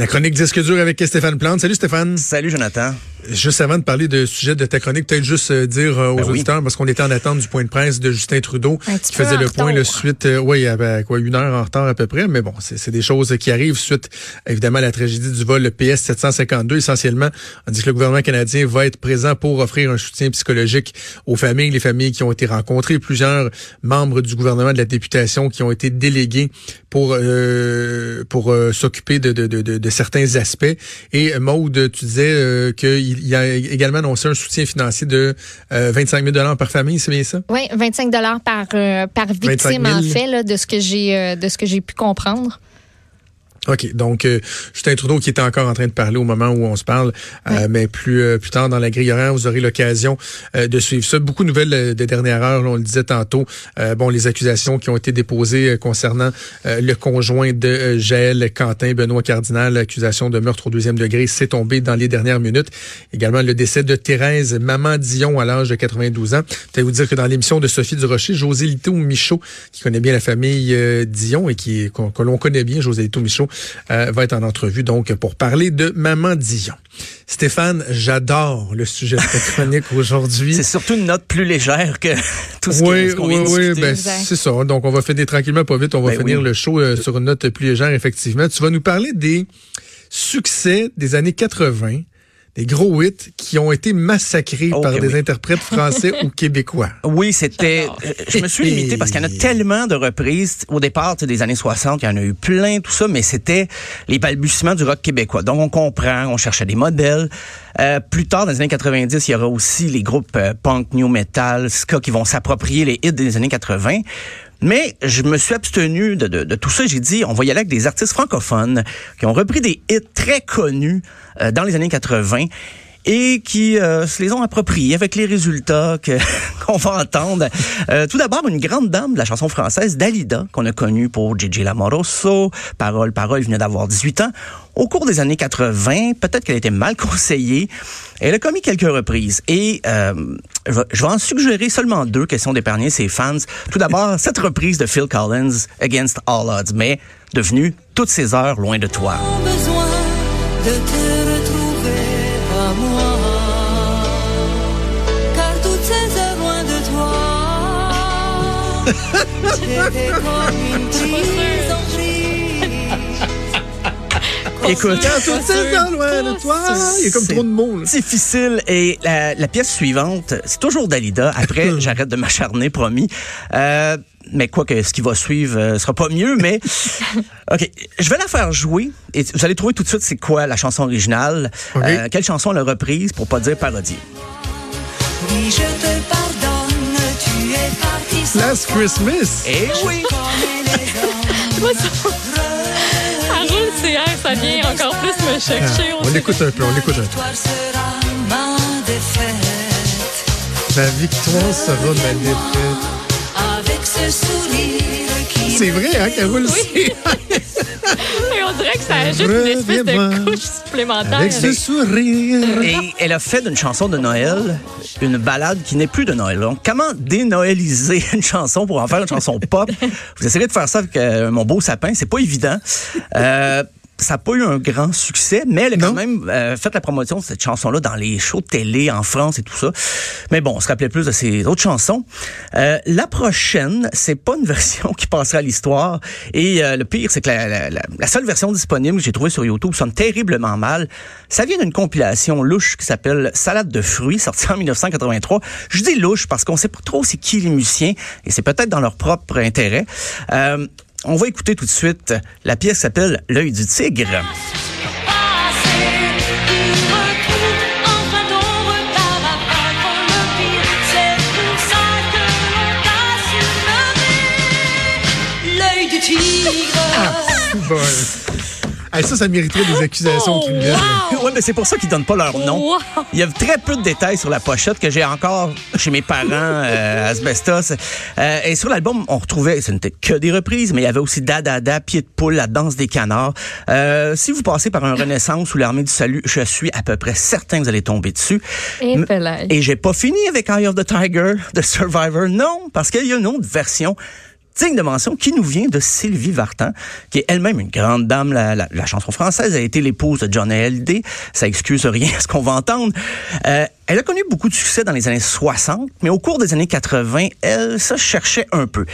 La chronique Disque dur avec Stéphane Plante. Salut Stéphane. Salut Jonathan. Juste avant de parler de sujet de ta chronique, peut-être juste euh, dire euh, aux Ben oui. auditeurs, parce qu'on était en attente du point de presse de Justin Trudeau, Un qui faisait le point le suite, euh, oui, il y avait quoi, une heure en retard à peu près, mais bon, c'est des choses qui arrivent suite, évidemment, à la tragédie du vol le PS 752. Essentiellement, on dit que le gouvernement canadien va être présent pour offrir un soutien psychologique aux familles, les familles qui ont été rencontrées, plusieurs membres du gouvernement de la députation qui ont été délégués pour euh, pour euh, s'occuper de, de, de, de, de certains aspects. Et Maude, tu disais euh, qu'il y a également annoncé un soutien financier de euh, 25 000 par famille, c'est bien ça? Oui, 25 dollars par euh, par 25 victime 000. en fait là, de ce que j'ai euh, de ce que j'ai pu comprendre. OK. Donc, euh, Justin Trudeau qui était encore en train de parler au moment où on se parle, euh, mais plus euh, plus tard dans la grille horaire, vous aurez l'occasion euh, de suivre ça. Beaucoup de nouvelles euh, de dernière heure, là, on le disait tantôt. Euh, bon, les accusations qui ont été déposées concernant euh, le conjoint de Jaël Quentin, Benoît Cardinal, l'accusation de meurtre au deuxième degré, s'est tombé dans les dernières minutes. Également, le décès de Thérèse Maman Dion à l'âge de 92 ans. Peut-être vous dire que dans l'émission de Sophie Durocher, José Lito Michaud, qui connaît bien la famille euh, Dion et qui que l'on connaît bien, José Lito Michaud, euh, va être en entrevue donc pour parler de Maman Dion. Stéphane, j'adore le sujet de ta chronique aujourd'hui. C'est surtout une note plus légère que tout ce Oui, qu'on vient oui, de oui, ben, c'est ça. Donc, on va finir tranquillement, pas vite. On va Ben finir oui. le show euh, sur une note plus légère, effectivement. Tu vas nous parler des succès des années 80, des gros hits qui ont été massacrés Oh, par que des oui. interprètes français ou québécois. Oui, c'était. euh, Je me suis limité parce qu'il y en a tellement de reprises. Au départ, tu sais, des années 60, il y en a eu plein, tout ça, mais c'était les balbutiements du rock québécois. Donc, on comprend, on cherchait des modèles. Euh, plus tard, dans les années 90, il y aura aussi les groupes euh, punk, new metal, ska qui vont s'approprier les hits des années 80. Mais je me suis abstenu de, de- de tout ça. J'ai dit, on va y aller avec des artistes francophones qui ont repris des hits très connus euh, dans les années 80 et qui euh, se les ont appropriés avec les résultats que qu'on va entendre. Euh, tout d'abord, une grande dame de la chanson française, Dalida, qu'on a connue pour Gigi Lamoroso, Parole, Parole, venait d'avoir 18 ans. Au cours des années 80, peut-être qu'elle était mal conseillée. Elle a commis quelques reprises. Et euh, je vais- en suggérer seulement deux, question d'épargner ses fans. Tout d'abord, cette reprise de Phil Collins, Against All Odds, mais devenue Toutes ces heures loin de toi. Écoute. Quand toutes ces gens loin de toi, il y a comme C'est trop de là. difficile. Et la, la pièce suivante, c'est toujours Dalida. Après, j'arrête de m'acharner, promis. Euh, mais quoi que ce qui va suivre euh, sera pas mieux, mais OK, je vais la faire jouer et vous allez trouver tout de suite c'est quoi la chanson originale. Euh, quelle chanson elle a reprise pour pas dire parodie? Oui, je te sans Last Christmas. Eh oui. Moi, ça, ça roule CR, ça vient encore plus me chercher. On l'écoute un peu, on l'écoute un peu. Victoire sera ma défaite. La victoire sera ma défaite. Avec ce sourire qui C'est vrai, hein, Carole? Oui. Et on dirait que ça ajoute une espèce de couche supplémentaire. Avec ce sourire. Et elle a fait d'une chanson de Noël une balade qui n'est plus de Noël. Donc, comment dénoëliser une chanson pour en faire une chanson pop? Vous essayerez de faire ça avec euh, mon beau sapin. C'est pas évident. Euh, ça n'a pas eu un grand succès, mais elle a quand même euh, fait la promotion de cette chanson-là dans les shows de télé en France et tout ça. Mais bon, on se rappelait plus de ses autres chansons. Euh, la prochaine, c'est pas une version qui passera à l'histoire. Et euh, le pire, c'est que la, la- la- la seule version disponible que j'ai trouvée sur YouTube sonne terriblement mal. Ça vient d'une compilation louche qui s'appelle Salade de fruits, sortie en 1983. Je dis louche parce qu'on sait pas trop c'est qui les musiciens et c'est peut-être dans leur propre intérêt. On va écouter tout de suite. La pièce s'appelle L'œil du tigre. Ah, Hey, ça, ça mériterait des accusations Oh, criminelles. wow! Ouais, mais c'est pour ça qu'ils donnent pas leur nom. Wow! Il y a très peu de détails sur la pochette que j'ai encore chez mes parents, euh, Asbestos. Euh, et sur l'album, on retrouvait, ce n'était que des reprises, mais il y avait aussi Da Da Pied de poule, La danse des canards. Euh, si vous passez par un Renaissance ou l'Armée du Salut, je suis à peu près certain que vous allez tomber dessus. Et. Et j'ai pas fini avec Eye of the Tiger de Survivor. Non, parce qu'il y a une autre version digne de mention qui nous vient de Sylvie Vartan, qui est elle-même une grande dame. La, la- la chanson française a été l'épouse de John Hallyday. Ça excuse rien à ce qu'on va entendre. Euh, elle a connu beaucoup de succès dans les années 60, mais au cours des années 80, elle se cherchait un peu.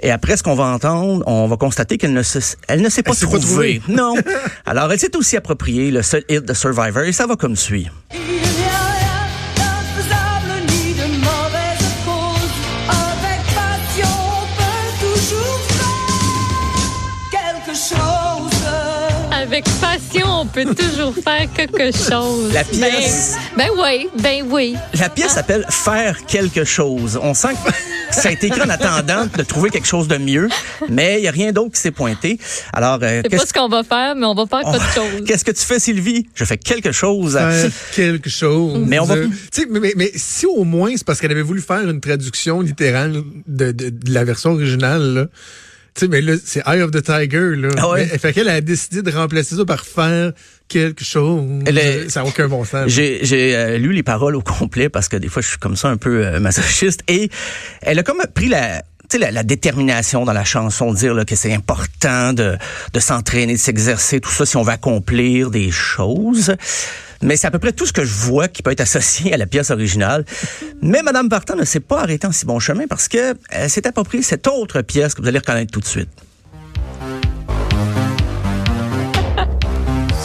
Et après ce qu'on va entendre, on va constater qu'elle ne se, elle ne s'est pas, pas trouvée. trouvée. Non. Alors, elle s'est aussi appropriée le seul hit de Survivor et ça va comme suit. Avec passion, on peut toujours faire quelque chose. La pièce. Ben, ben oui, ben oui. La pièce s'appelle Faire quelque chose. On sent que ça a été écrit en attendant de trouver quelque chose de mieux, mais il n'y a rien d'autre qui s'est pointé. Alors, euh, C'est pas qu'est-ce ce qu'on va faire, mais on va faire on- quelque chose. qu'est-ce que tu fais, Sylvie? Je fais quelque chose. Faire quelque chose. Mais on va- Tu sais, mais, mais- mais si au moins c'est parce qu'elle avait voulu faire une traduction littérale de, de- de la version originale, là. Tu sais, mais là, c'est Eye of the Tiger, là. Ah ouais? Mais, fait qu'elle a décidé de remplacer ça par faire quelque chose. Ça n'a aucun bon sens. J'ai j'ai, euh, lu les paroles au complet parce que des fois je suis comme ça un peu euh, masochiste et elle a comme pris la tu sais, la, la détermination dans la chanson, de dire là, que c'est important de, de s'entraîner, de s'exercer, tout ça si on veut accomplir des choses. Mais c'est à peu près tout ce que je vois qui peut être associé à la pièce originale. Mais Madame Vartan ne s'est pas arrêtée en si bon chemin parce que elle s'est appropriée cette autre pièce que vous allez reconnaître tout de suite.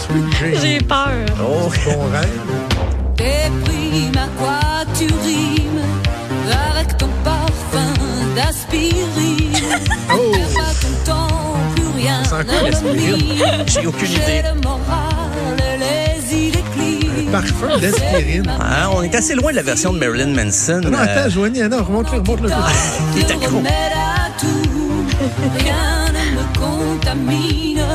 J'ai peur. Oh, Bon rêve. Déprime Ça sent quoi, ne l'aspirine? domine. J'ai aucune idée. le. Parfum d'aspirine. hein, on est assez loin de la version de Marilyn Manson. Non, non, Euh, attends, Joanie, non, remonte-le, remonte-le. il est accro. remède à tout, rien ne me contamine.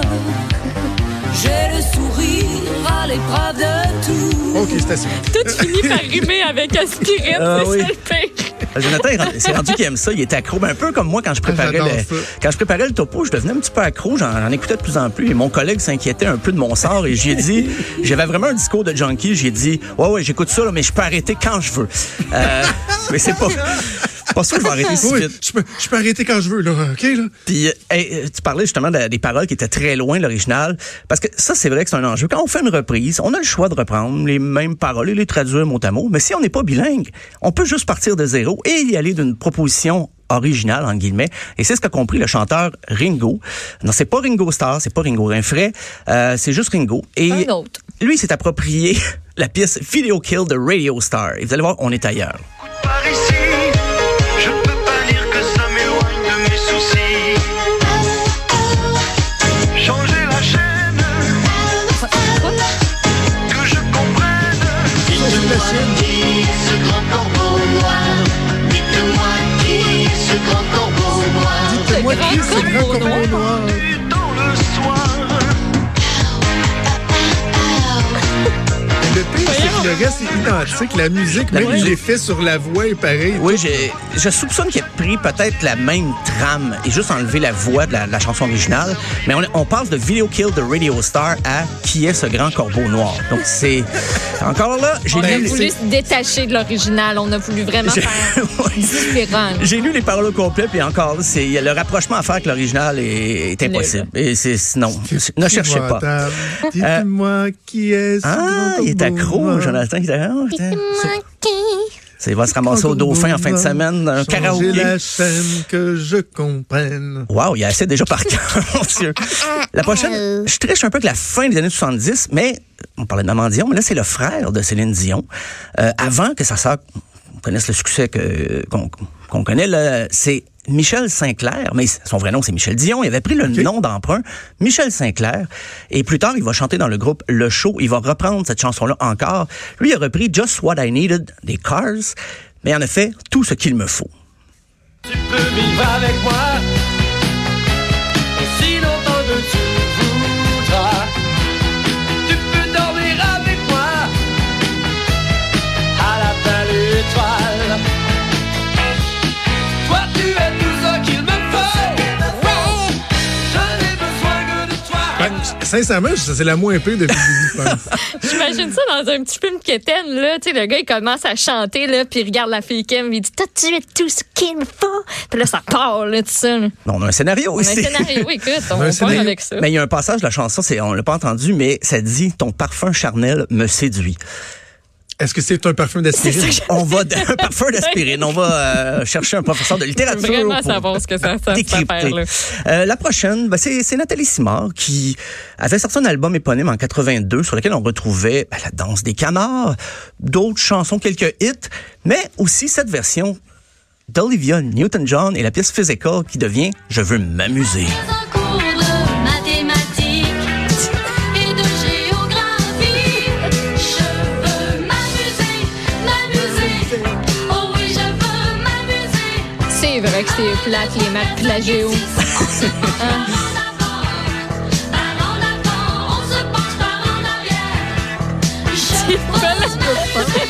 J'ai le sourire à l'épreuve de tout. OK, c'est assez. Tout finit par rimer avec aspirine, Ah c'est oui. Jonathan, c'est rendu qu'il aime ça. Il était accro. Ben, un peu comme moi quand je préparais le, quand je préparais le topo, je devenais un petit peu accro. J'en, j'en écoutais de plus en plus. Et mon collègue s'inquiétait un peu de mon sort. Et j'ai dit, j'avais vraiment un discours de junkie. J'ai dit, ouais, ouais, j'écoute ça, là, mais je peux arrêter quand je veux. Euh, mais c'est pas, pas sûr que je vais arrêter si Oui, vite. je peux, je peux arrêter quand je veux, là. OK, là? Puis, euh, hey, euh, tu parlais justement de- des paroles qui étaient très loin de l'original. Parce que ça, c'est vrai que c'est un enjeu. Quand on fait une reprise, on a le choix de reprendre les mêmes paroles et les traduire mot à mot. Mais si on n'est pas bilingue, on peut juste partir de zéro et y aller d'une proposition originale, en guillemets. Et c'est ce qu'a compris le chanteur Ringo. Non, c'est pas Ringo Starr, c'est pas Ringo Rinfray, euh, c'est juste Ringo. Et Un autre. lui, il s'est approprié la pièce Video Kill de Radio Star. Et vous allez voir, on est ailleurs. Par ici, je peux pas dire que ça m'éloigne de mes soucis. Changer la chaîne, que je comprenne. Dites-moi qui ce grand corbeau noir. Le reste est identique. La musique, La même musique. l'effet sur la voix est pareil. Oui, j'ai, je soupçonne qu'il a pris peut-être la même trame et juste enlevé la voix de la, chanson originale. Mais on, on passe de Video Kill de Radio Star à Qui est ce grand corbeau noir? Donc c'est encore là, j'ai On a lu, voulu se détacher de l'original. On a voulu vraiment J'ai- faire différent. j'ai lu les paroles au complet puis encore là, c'est le rapprochement à faire avec l'original est, est impossible. Et c'est non, ne cherchez pas. Épouvantable. Dites-moi qui est ce Ah, grand il est corbeau accro, noir? Jonathan. Putain. C'est- Il va se ramasser au dauphin en fin de semaine, un karaoké. la chaîne que je comprenne. Wow, il y a assez déjà par cœur, mon Dieu. La prochaine, je triche un peu avec la fin des années 70, mais on parlait de Maman Dion, mais là, c'est le frère de Céline Dion. Euh, avant que sa sœur connaisse le succès que qu'on connaît, c'est Michel Sinclair, mais son vrai nom, c'est Michel Dion. Il avait pris le nom d'emprunt, Michel Sinclair. Et plus tard, il va chanter dans le groupe Le Show. Il va reprendre cette chanson-là encore. Lui, il a repris Just What I Needed des Cars, mais en effet, tout ce qu'il me faut. tu peux vivre avec moi. Sincèrement, ça, c'est la moins pire depuis le début, je pense. J'imagine ça dans un petit film quétaine, là. Tu sais, le gars, il commence à chanter, là, puis il regarde la fille Kim, il dit T'as-tu tout ce qu'il me faut? Puis là, ça part, là, tout ça. là. Non, on a un scénario On a un aussi. scénario, écoute, on part scénario. avec ça. Mais il y a un passage de la chanson, c'est on l'a pas entendu, mais ça dit ton parfum charnel me séduit. Est-ce que c'est un parfum d'aspirine? On va un parfum d'aspirine. On va euh, chercher un professeur de littérature. Vraiment pour savoir ce que ça- décrypter. Euh, la prochaine, ben, c'est c'est Nathalie Simard qui avait sorti un album éponyme en 82 sur lequel on retrouvait ben, la danse des canards, d'autres chansons, quelques hits, mais aussi cette version d'Olivia Newton-John et la pièce Physical qui devient Je veux m'amuser.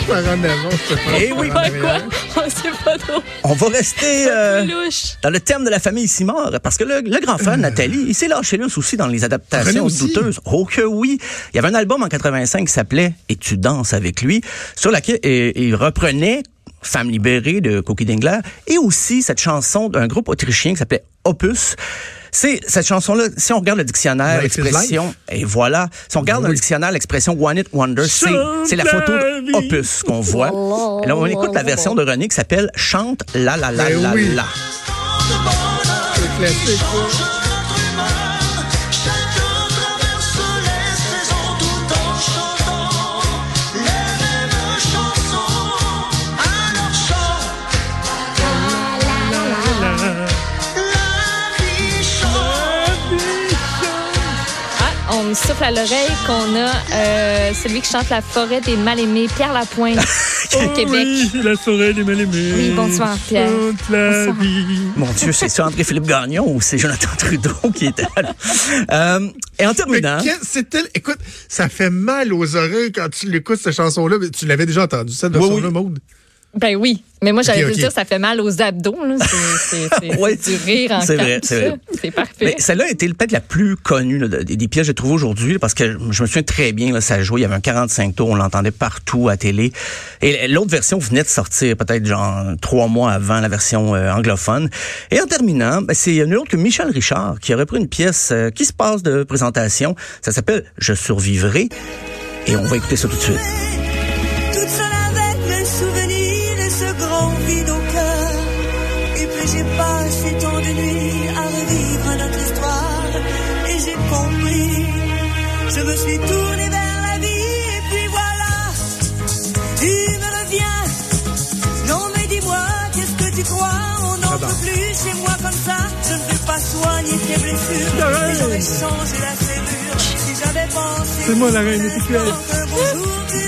Par en avant, je te pense. Eh oui, par en Pas quoi? arrière. On sait pas trop. On va rester euh, Louche. dans le thème de la famille Simard, parce que le, le grand frère de Nathalie, il s'est lâché là aussi dans les adaptations douteuses. Oh que oui! Il y avait un album en 85 qui s'appelait Et tu danses avec lui, sur laquelle et- il reprenait Femme libérée de Cookie Dingler et aussi cette chanson d'un groupe autrichien qui s'appelait Opus. C'est cette chanson-là, si on regarde le dictionnaire, l'expression, et voilà, si on regarde dans le Oui. dictionnaire l'expression One It Wonder, c'est la photo d'Opus qu'on voit. Et là, on écoute la version de René qui s'appelle Chante la la la Ben la oui. la. On me souffle à l'oreille qu'on a euh, celui qui chante La forêt des mal-aimés, Pierre Lapointe, au Québec. Oui, la forêt des mal-aimés. Oui, bonsoir, Pierre. Toute la Bonsoir. vie. Mon Dieu, c'est ça André-Philippe Gagnon ou c'est Jonathan Trudeau qui était là? Euh, et en Mais terminant, c'était, écoute, ça fait mal aux oreilles quand tu l'écoutes, cette chanson-là. mais Tu l'avais déjà entendue, cette Oui, version-là, oui. Maude? Ben oui, mais moi j'avais Ok, pu ok. dire ça fait mal aux abdos. là. C'est- Ouais, c'est du rire en c'est vrai, c'est ça. vrai. C'est parfait. mais celle-là était peut-être la plus connue là, des, des pièces que j'ai trouvées aujourd'hui parce que je me souviens très bien, là, ça jouait, il y avait un 45 tours, on l'entendait partout à télé. Et l'autre version venait de sortir peut-être genre trois mois avant la version euh, anglophone. Et en terminant, ben, c'est nul autre que Michel Richard qui a repris une pièce euh, qui se passe de présentation. Ça s'appelle Je survivrai. Et on va écouter ça tout de suite. Toute seule J'ai passé tant de nuits à revivre notre histoire. Et j'ai compris, je me suis tournée vers la vie. Et puis voilà, il me revient. Non mais dis-moi, qu'est-ce que tu crois? On n'en peut plus chez moi comme ça. Je ne vais pas soigner tes blessures. J'aurais changé la serrure si j'avais pensé. C'est moi la reine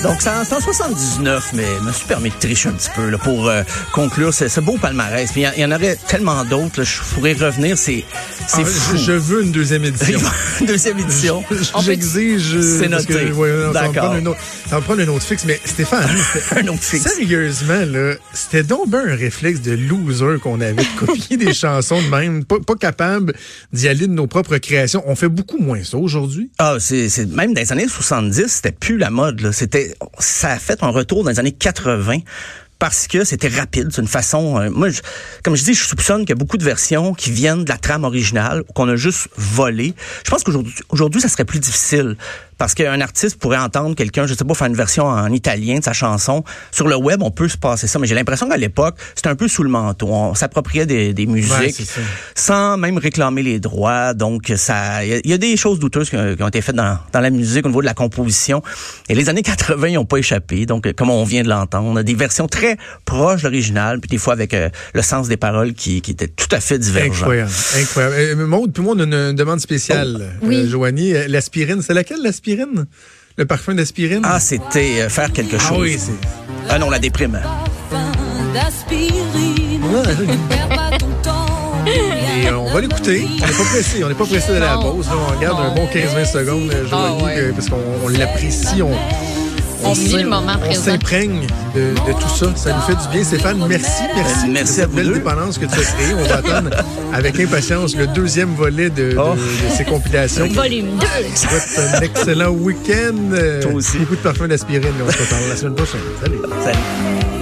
Donc, c'est en c'est en 79, mais je me suis permis de tricher un petit peu là, pour euh, conclure ce, ce beau palmarès. Puis il y en- il y, en aurait tellement d'autres, je pourrais revenir, c'est c'est Ah, fou. je, veux une deuxième édition. Deuxième édition. J'exige. C'est parce que, noté. ouais, D'accord. Ça va me prendre un autre fixe. Mais Stéphane, Un autre fixe. sérieusement, là, c'était donc ben un réflexe de loser qu'on avait de copier des chansons de même. Pas, pas capable d'y aller de nos propres créations. On fait beaucoup moins ça aujourd'hui. Ah, c'est c'est- même dans les années 70, c'était plus la C'était, ça a fait un retour dans les années 80 parce que c'était rapide. C'est une façon. euh, moi, comme je dis, je soupçonne qu'il y a beaucoup de versions qui viennent de la trame originale ou qu'on a juste volé. Je pense qu'aujourd'hui, aujourd'hui, ça serait plus difficile parce qu'un artiste pourrait entendre quelqu'un, je sais pas, faire une version en italien de sa chanson. Sur le web, on peut se passer ça, mais j'ai l'impression qu'à l'époque, c'était un peu sous le manteau. On s'appropriait des, musiques sans même réclamer les droits. Donc, ça, il y a- y, a des choses douteuses qui, ont- qui ont été faites dans, dans la musique au niveau de la composition. Et les années 80, ils n'ont pas échappé. Donc, comme on vient de l'entendre, des versions très proches de l'original, puis des fois avec euh, le sens des paroles qui, qui était tout à fait divergent. Incroyable. Incroyable. Euh, Maude, puis moi, on a une, une demande spéciale. Oh, Oui. Euh, Joanie, euh, l'aspirine, c'est laquelle l'aspirine? Le parfum d'aspirine? Ah, c'était euh, faire quelque chose. Ah oui, c'est. Ah non, la déprime. Et euh, on va l'écouter. On n'est pas pressé. On n'est pas pressé de la pause. là. on regarde un bon 15-20 secondes, euh, Joanie, Ah ouais. parce qu'on on l'apprécie. On, On vit le moment on présent. s'imprègne de, de tout ça. Ça nous fait du bien. Stéphane, merci, merci. Euh, merci de cette à vous belle deux. dépendance que tu as créée. On va attendre avec impatience le deuxième volet de, de- Oh. de ces compilations. Volume 2. Je vous souhaite un excellent week-end. Toi aussi. Beaucoup de parfums d'aspirine. On se reparle la semaine prochaine. Salut. Salut.